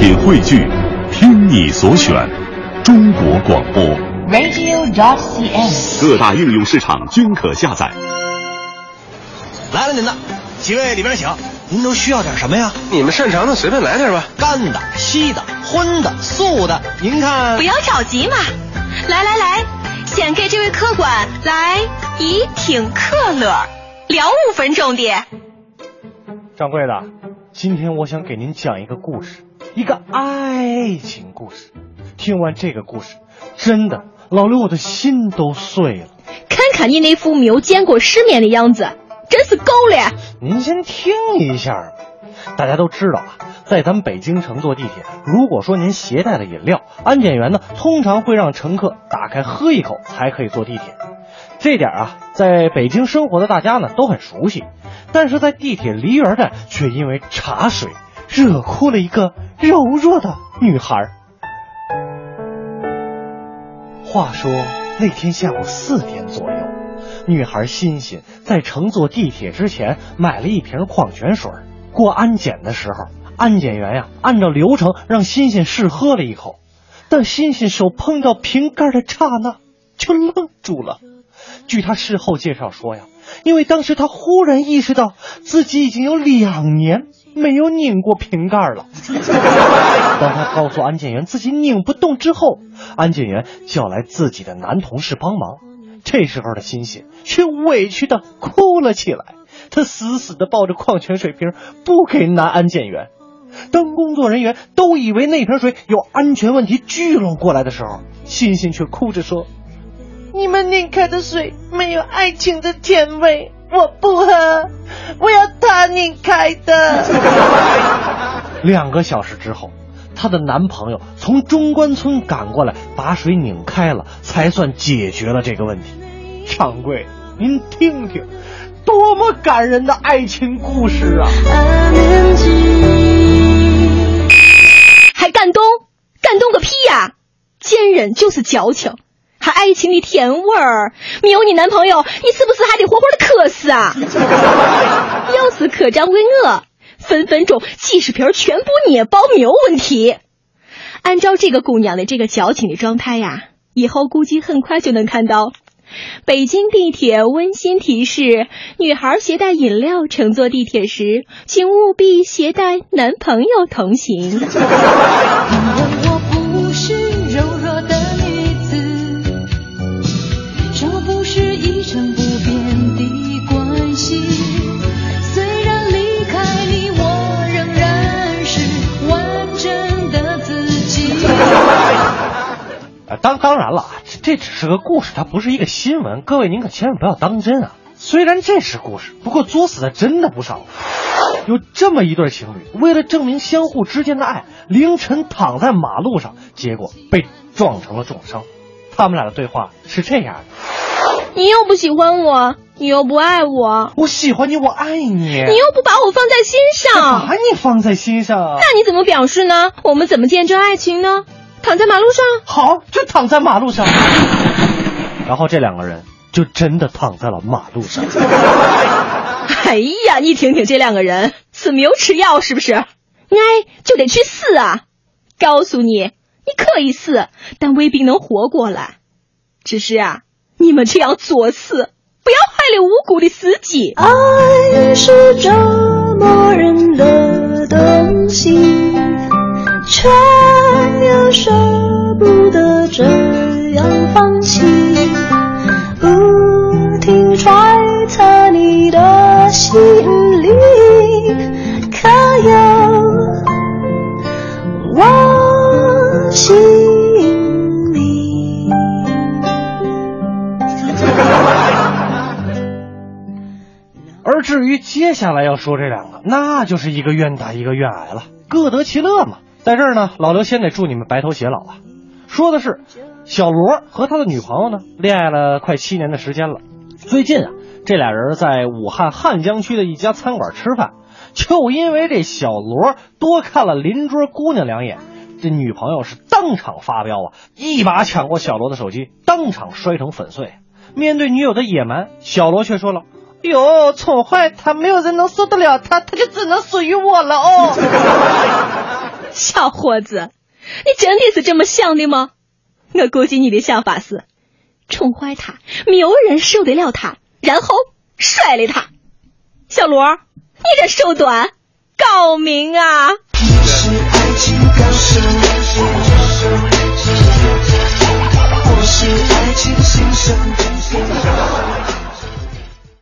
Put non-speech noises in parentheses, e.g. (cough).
品汇聚，听你所选，中国广播。radio.dot.cn，。各大应用市场均可下载。来了您的，几位里边请。您都需要点什么呀？你们擅长的随便来点吧。干的、稀的、荤的、素的，您看。不要着急嘛，来来来，先给这位客官来一挺客乐，聊五分钟的。掌柜的，今天我想给您讲一个故事，一个爱情故事。听完这个故事，真的，老刘我的心都碎了。看看你那副没有见过世面的样子，真是够了。您先听一下。大家都知道啊，在咱们北京城坐地铁，如果说您携带了饮料，安检员呢通常会让乘客打开喝一口才可以坐地铁。这点啊，在北京生活的大家呢都很熟悉。但是在地铁梨园站，却因为茶水惹哭了一个柔弱的女孩。话说那天下午四点左右，女孩欣欣在乘坐地铁之前买了一瓶矿泉水。过安检的时候，安检员呀按照流程让欣欣试喝了一口，但欣欣手碰到瓶盖的刹那，就愣住了。据她事后介绍说呀。因为当时他忽然意识到自己已经有两年没有拧过瓶盖了。(laughs) 当他告诉安检员自己拧不动之后，安检员叫来自己的男同事帮忙。这时候的欣欣却委屈的哭了起来，她死死的抱着矿泉水瓶不给拿安检员。当工作人员都以为那瓶水有安全问题聚拢过来的时候，欣欣却哭着说。你们拧开的水没有爱情的甜味，我不喝，我要他拧开的。(laughs) 两个小时之后，她的男朋友从中关村赶过来，把水拧开了，才算解决了这个问题。掌柜，您听听，多么感人的爱情故事啊！还干东，干东个屁呀！贱人就是矫情。还爱情的甜味儿，没有你男朋友，你是不是还得活活的渴死啊？(laughs) 要是客栈为我，分分钟几十瓶全部捏爆没有问题。按照这个姑娘的这个矫情的状态呀，以后估计很快就能看到。北京地铁温馨提示：女孩携带饮料乘坐地铁时，请务必携带男朋友同行。(laughs) 当当然了，这这只是个故事，它不是一个新闻。各位您可千万不要当真啊！虽然这是故事，不过作死的真的不少。有这么一对情侣，为了证明相互之间的爱，凌晨躺在马路上，结果被撞成了重伤。他们俩的对话是这样的：你又不喜欢我，你又不爱我，我喜欢你，我爱你，你又不把我放在心上，把你放在心上，那你怎么表示呢？我们怎么见证爱情呢？躺在马路上，好，就躺在马路上。(laughs) 然后这两个人就真的躺在了马路上。(laughs) 哎呀，你听听这两个人是没有吃药是不是？爱就得去死啊！告诉你，你可以死，但未必能活过来。只是啊，你们这样作死，不要害了无辜的司机。爱是折磨人的东西。却舍不得这样放弃，不停揣测你的心里，可有我心里？(laughs) 而至于接下来要说这两个，那就是一个愿打一个愿挨了，各得其乐嘛。在这儿呢，老刘先得祝你们白头偕老啊！说的是小罗和他的女朋友呢，恋爱了快七年的时间了。最近啊，这俩人在武汉汉江区的一家餐馆吃饭，就因为这小罗多看了邻桌姑娘两眼，这女朋友是当场发飙啊，一把抢过小罗的手机，当场摔成粉碎。面对女友的野蛮，小罗却说了：“哟，宠坏他，没有人能受得了他，他就只能属于我了哦。” (laughs) 小伙子，你真的是这么想的吗？我估计你的想法是，宠坏他，没有人受得了他，然后甩了他。小罗，你这手段高明啊！